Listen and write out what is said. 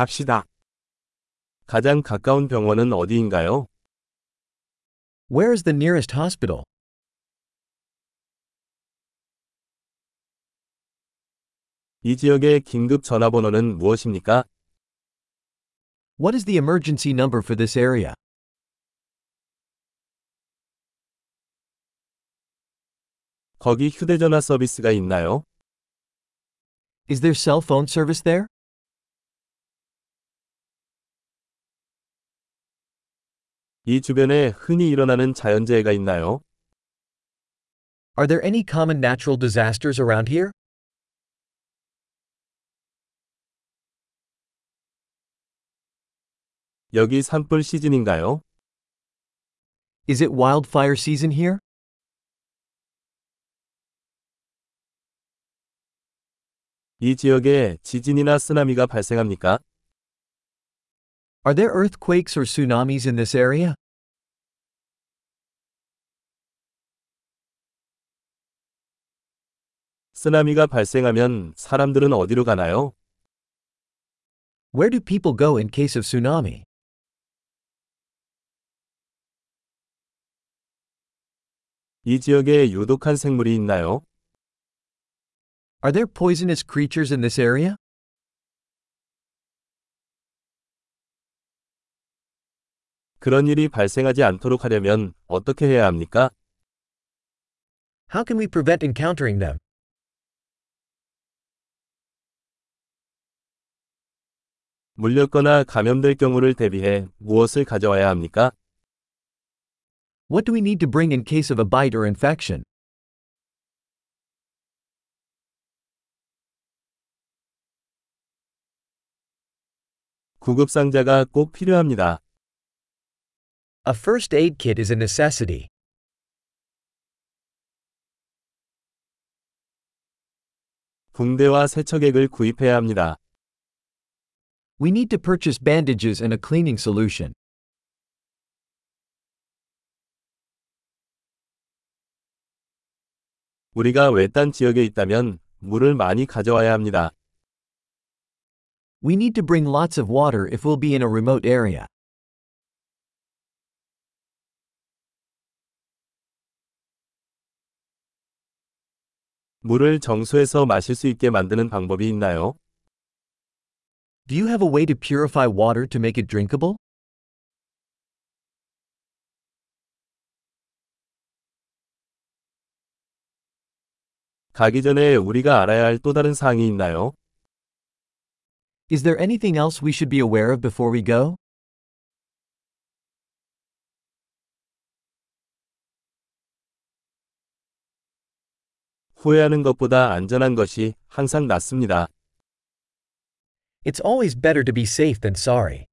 갑시다. 가장 가까운 병원은 어디인가요? Where is the nearest hospital? 이 지역의 긴급 전화번호는 무엇입니까? What is the emergency number for this area? 거기 휴대전화 서비스가 있나요? Is there cell phone service there? 이 주변에 흔히 일어나는 자연재해가 있나요? Are there any common natural disasters around here? 여기 산불 시즌인가요? Is it wildfire season here? 이 지역에 지진이나 쓰나미가 발생합니까? Are there earthquakes or tsunamis in this area? 쓰나미가 발생하면 사람들은 어디로 가나요? Where do people go in case of tsunami? 이 지역에 유독한 생물이 있나요? Are there poisonous creatures in this area? 그런 일이 발생하지 않도록 하려면 어떻게 해야 합니까? How can we prevent encountering them? 물렸거나 감염될 경우를 대비해 무엇을 가져와야 합니까? What do we need to bring in case of a bite or infection? 구급 상자가 꼭 필요합니다. A first aid kit is a necessity. 붕대와 세척액을 구입해야 합니다. We need to purchase bandages and a cleaning solution. 우리가 외딴 지역에 있다면 물을 많이 가져와야 합니다. We need to bring lots of water if we'll be in a remote area. 물을 정수해서 마실 수 있게 만드는 방법이 있나요? Do you have a way to purify water to make it drinkable? 가기 전에 우리가 알아야 할 또 다른 사항이 있나요? Is there anything else we should be aware of before we go? 후회하는 것보다 안전한 것이 항상 낫습니다. It's always better to be safe than sorry.